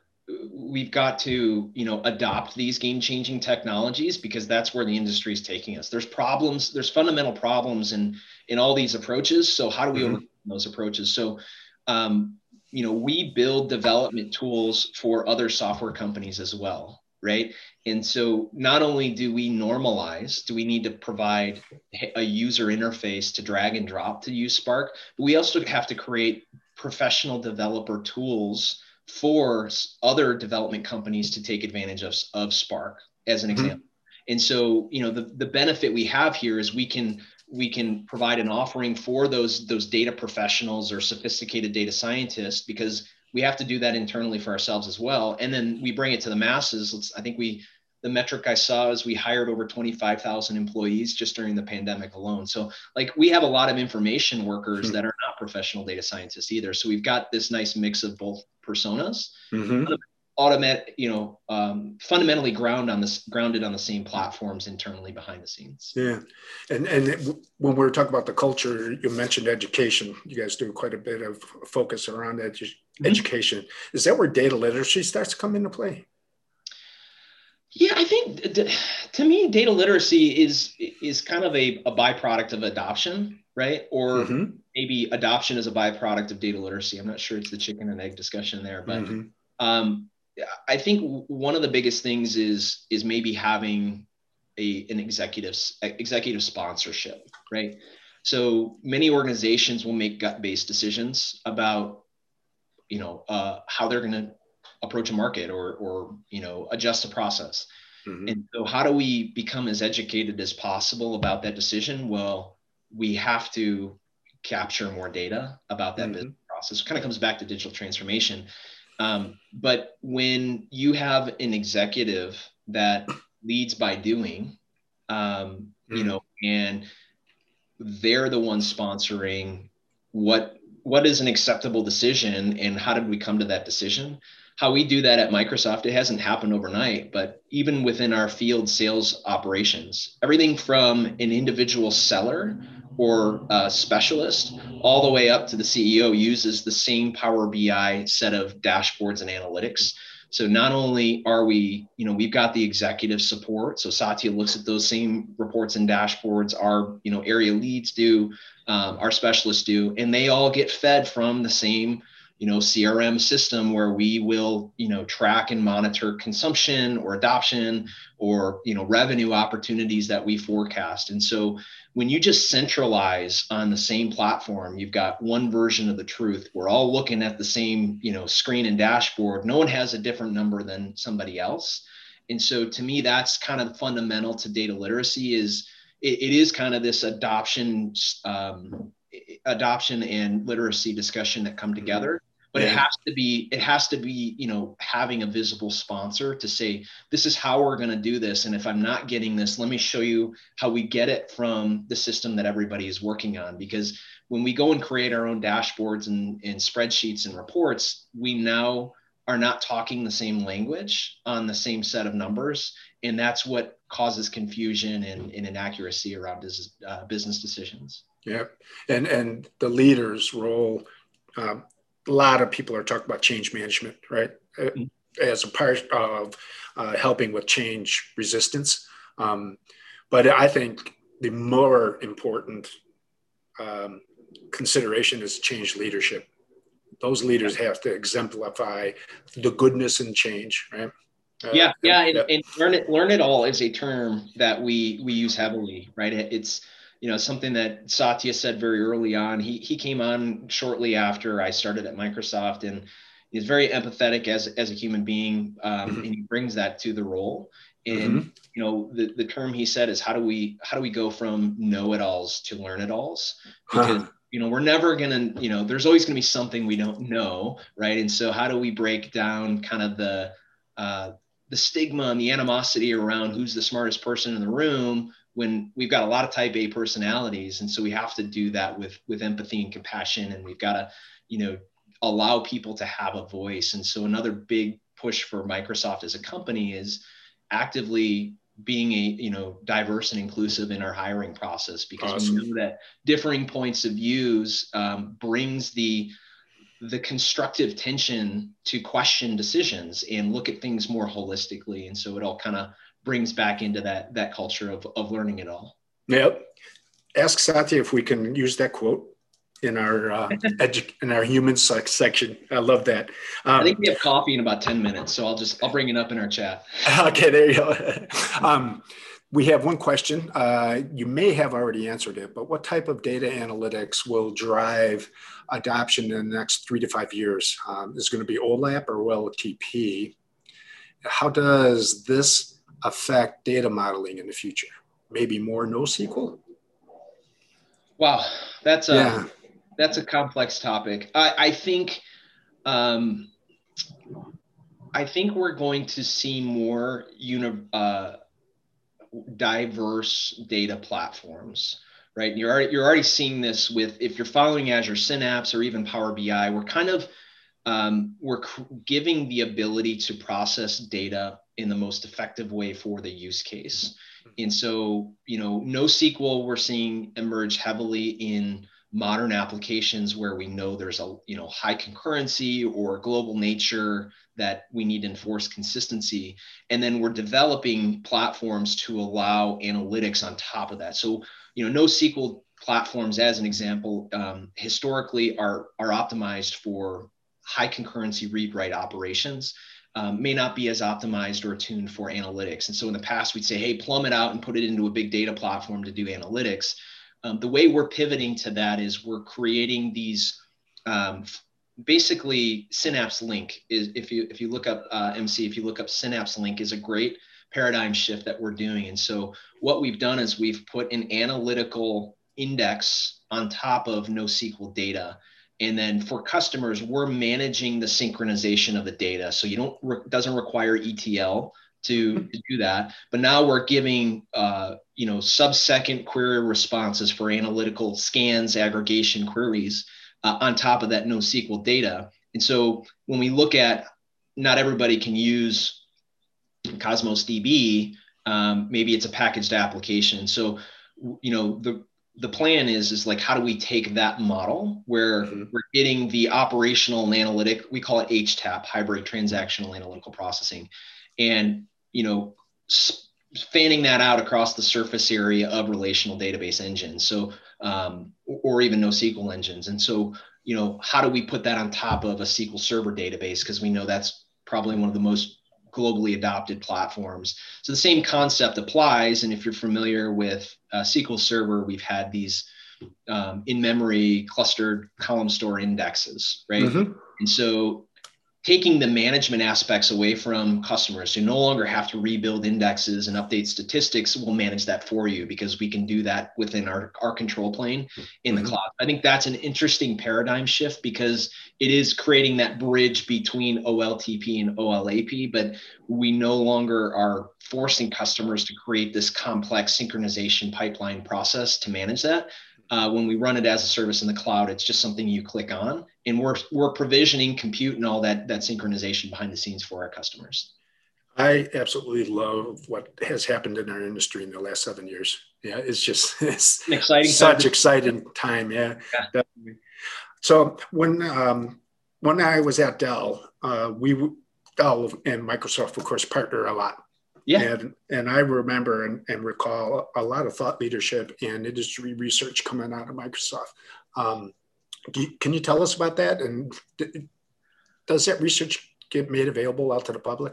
we've got to you know adopt these game changing technologies because that's where the industry is taking us. There's problems, there's fundamental problems in in all these approaches. So how do we mm-hmm. overcome those approaches? So um, you know, we build development tools for other software companies as well right? And so not only do we normalize, do we need to provide a user interface to drag and drop to use Spark, but we also have to create professional developer tools for other development companies to take advantage of, of Spark as an mm-hmm. example. And so, you know, the, the benefit we have here is we can we can provide an offering for those those data professionals or sophisticated data scientists because we have to do that internally for ourselves as well. And then we bring it to the masses. Let's, i think we the metric i saw is we hired over 25000 employees just during the pandemic alone. So like we have a lot of information workers mm-hmm. that are not professional data scientists either. So we've got this nice mix of both personas. Mm-hmm automatic, you know, um, fundamentally ground on this grounded on the same platforms internally behind the scenes. Yeah, and and when we are talking about the culture, you mentioned education. You guys do quite a bit of focus around edu- mm-hmm. education. Is that where data literacy starts to come into play? Yeah, I think to me, data literacy is is kind of a, a byproduct of adoption, right? Or mm-hmm. maybe adoption is a byproduct of data literacy. I'm not sure it's the chicken and egg discussion there, but mm-hmm. um, I think one of the biggest things is is maybe having a an executive executive sponsorship, right? So many organizations will make gut based decisions about, you know, uh, how they're going to approach a market or or you know adjust a process. Mm-hmm. And so, how do we become as educated as possible about that decision? Well, we have to capture more data about that mm-hmm. business process. It kind of comes back to digital transformation. Um, but when you have an executive that leads by doing, um, you know, and they're the ones sponsoring what what is an acceptable decision and how did we come to that decision? How we do that at microsoft it hasn't happened overnight but even within our field sales operations everything from an individual seller or a specialist all the way up to the ceo uses the same power bi set of dashboards and analytics so not only are we, you know, we've got the executive support. So Satya looks at those same reports and dashboards. Our, you know, area leads do, um, our specialists do, and they all get fed from the same you know crm system where we will you know track and monitor consumption or adoption or you know revenue opportunities that we forecast and so when you just centralize on the same platform you've got one version of the truth. We're all looking at the same you know screen and dashboard. No one has a different number than somebody else. And so to me that's kind of fundamental to data literacy is it, it is kind of this adoption um, adoption and literacy discussion that come mm-hmm. together but yeah. it has to be it has to be you know having a visible sponsor to say this is how we're going to do this and if i'm not getting this let me show you how we get it from the system that everybody is working on. Because when we go and create our own dashboards and, and spreadsheets and reports we now are not talking the same language on the same set of numbers and that's what causes confusion and, and inaccuracy around business, uh, business decisions. Yeah and and the leader's role um, a lot of people are talking about change management, right? Uh, mm-hmm. As a part of uh, helping with change resistance. Um, but I think the more important um, consideration is change leadership. Those leaders have to exemplify the goodness in change, right? Uh, yeah, yeah, and, and, learn it. Learn it all is a term that we we use heavily, right? It's you know something that Satya said very early on. He he came on shortly after I started at Microsoft, and he's very empathetic as as a human being, um, mm-hmm. and he brings that to the role. And mm-hmm. you know the the term he said is how do we how do we go from know it alls to learn it alls because. Huh. You know, we're never gonna. You know, there's always gonna be something we don't know, right? And so, how do we break down kind of the uh, the stigma and the animosity around who's the smartest person in the room when we've got a lot of type A personalities. And so we have to do that with, with empathy and compassion. And we've got to, you know, allow people to have a voice. And so another big push for Microsoft as a company is actively being a you know diverse and inclusive in our hiring process because awesome. we know that differing points of views um, brings the the constructive tension to question decisions and look at things more holistically and so it all kind of brings back into that that culture of, of learning it all. Yep. Ask Satya if we can use that quote in our uh, edu- in our human section. I love that. Um, I think we have coffee in about ten minutes, so I'll just I'll bring it up in our chat. Okay, there you go. um, we have one question. Uh, you may have already answered it, but what type of data analytics will drive adoption in the next three to five years? Um, is going to be OLAP or OLTP? How does this affect data modeling in the future? Maybe more NoSQL? Wow, that's a yeah. that's a complex topic. I, I think um, I think we're going to see more uni- uh, diverse data platforms right? You're already, you're already seeing this with if you're following Azure Synapse or even Power BI. We're kind of um, we're giving the ability to process data in the most effective way for the use case. And so, you know, NoSQL we're seeing emerge heavily in modern applications where we know there's a you know high concurrency or global nature that we need to enforce consistency. And then we're developing platforms to allow analytics on top of that. So you know NoSQL platforms as an example um, historically are are optimized for high concurrency read write operations um, may not be as optimized or tuned for analytics. And so in the past, we'd say, hey, plumb it out and put it into a big data platform to do analytics. Um, the way we're pivoting to that is we're creating these um, basically Synapse Link is if you if you look up uh, MC, if you look up Synapse Link is a great paradigm shift that we're doing. And so what we've done is we've put an analytical index on top of NoSQL data and then for customers, we're managing the synchronization of the data. So you don't re- doesn't require ETL to, to do that. But now we're giving uh, you know sub-second query responses for analytical scans, aggregation queries uh, on top of that NoSQL data. And so when we look at not everybody can use Cosmos DB, um, maybe it's a packaged application. So you know the the plan is is like how do we take that model where mm-hmm. we're getting the operational and analytic we call it htap hybrid transactional analytical processing. And you know fanning that out across the surface area of relational database engines. So um, or even NoSQL engines. And so you know how do we put that on top of a SQL server database? Because we know that's probably one of the most globally adopted platforms. So the same concept applies. And if you're familiar with uh, SQL Server, we've had these um, in-memory clustered column store indexes, right? Mm-hmm. And so taking the management aspects away from customers. Who no longer have to rebuild indexes and update statistics. We'll manage that for you because we can do that within our, our control plane in the mm-hmm. cloud. I think that's an interesting paradigm shift because it is creating that bridge between oltp and olap but we no longer are forcing customers to create this complex synchronization pipeline process to manage that uh, when we run it as a service in the cloud, it's just something you click on, and we're we're provisioning compute and all that that synchronization behind the scenes for our customers. I absolutely love what has happened in our industry in the last seven years. Yeah, it's just it's An exciting, such time. exciting time. Yeah, yeah. Definitely. So when um, when I was at Dell, uh, we Dell and Microsoft, of course, partner a lot. Yeah. And, and I remember and, and recall a lot of thought leadership and industry research coming out of Microsoft. Um, can you tell us about that? And does that research get made available out to the public?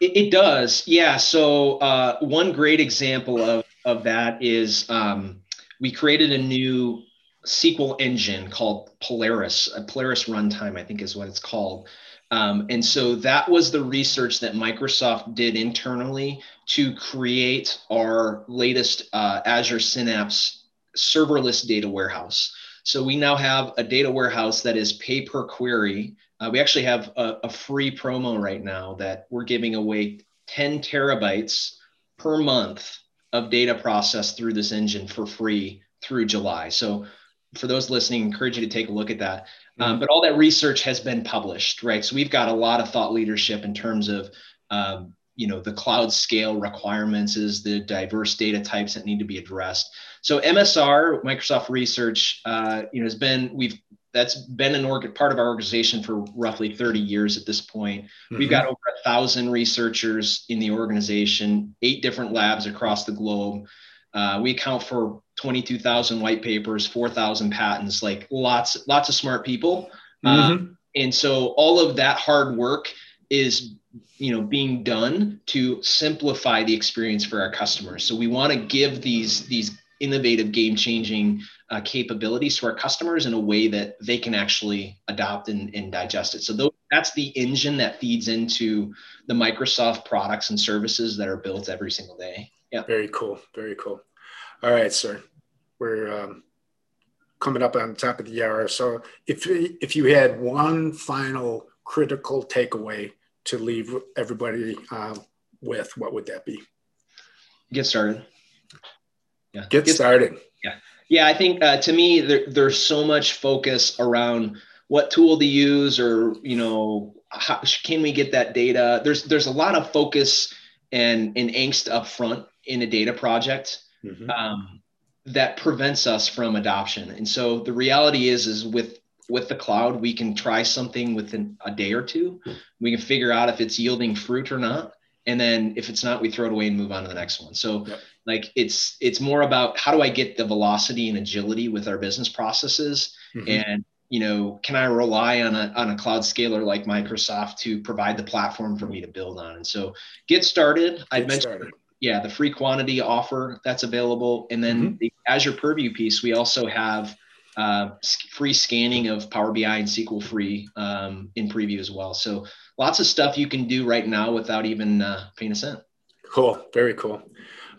It, it does, yeah. So uh, one great example of, of that is um, we created a new SQL engine called Polaris, a Polaris runtime, I think is what it's called. Um, and so that was the research that Microsoft did internally to create our latest uh, Azure Synapse serverless data warehouse. So we now have a data warehouse that is pay per query. Uh, we actually have a, a free promo right now that we're giving away 10 terabytes per month of data processed through this engine for free through July. So for those listening, encourage you to take a look at that. Um, but all that research has been published, right? So we've got a lot of thought leadership in terms of, um, you know, the cloud scale requirements, is the diverse data types that need to be addressed. So MSR, Microsoft Research, uh, you know, has been we've that's been an org- part of our organization for roughly 30 years at this point. Mm-hmm. We've got over a thousand researchers in the organization, eight different labs across the globe. Uh, we account for 22,000 white papers, 4,000 patents, like lots, lots of smart people. Mm-hmm. Um, and so all of that hard work is, you know, being done to simplify the experience for our customers. So we want to give these, these innovative, game changing uh, capabilities to our customers in a way that they can actually adopt and, and digest it. So those, that's the engine that feeds into the Microsoft products and services that are built every single day. Yeah. Very cool. Very cool. All right, sir. We're um, coming up on top of the hour. So if if you had one final critical takeaway to leave everybody uh, with, what would that be? Get started. Yeah. Get, Get started. Yeah. Yeah. I think uh, to me, there, there's so much focus around what tool to use or, you know, how can we get that data? There's, there's a lot of focus and, and angst up front in a data project mm-hmm. um, that prevents us from adoption. And so the reality is, is with with the cloud, we can try something within a day or two. We can figure out if it's yielding fruit or not. And then if it's not, we throw it away and move on to the next one. So yep. like it's it's more about how do I get the velocity and agility with our business processes mm-hmm. and you know, can I rely on a, on a cloud scaler like Microsoft to provide the platform for me to build on? And so get started. I mentioned, started. Yeah, the free quantity offer that's available. And then mm-hmm. the Azure Purview piece, we also have uh, free scanning of Power BI and SQL free um, in preview as well. So lots of stuff you can do right now without even uh, paying a cent. Cool. Very cool.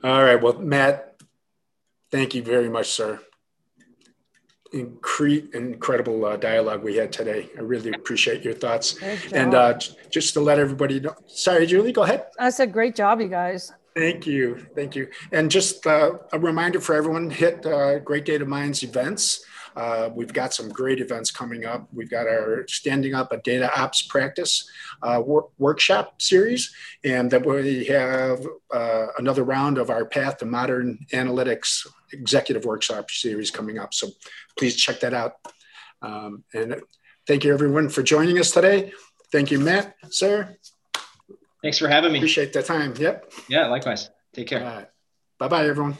All right. Well, Matt, thank you very much, sir. Incre- incredible uh, dialogue we had today. I really appreciate your thoughts. And uh, just to let everybody know, sorry, Julie, go ahead. I said, great job, you guys. Thank you. Thank you. And just uh, a reminder for everyone hit uh, Great Data Minds events. Uh, we've got some great events coming up. We've got our Standing Up a Data Ops Practice uh, wor- workshop series, and then we have uh, another round of our Path to Modern Analytics executive workshop series coming up. So please check that out. Um, and thank you, everyone, for joining us today. Thank you, Matt, sir. Thanks for having me. Appreciate the time. Yep. Yeah, likewise. Take care. Bye bye, everyone.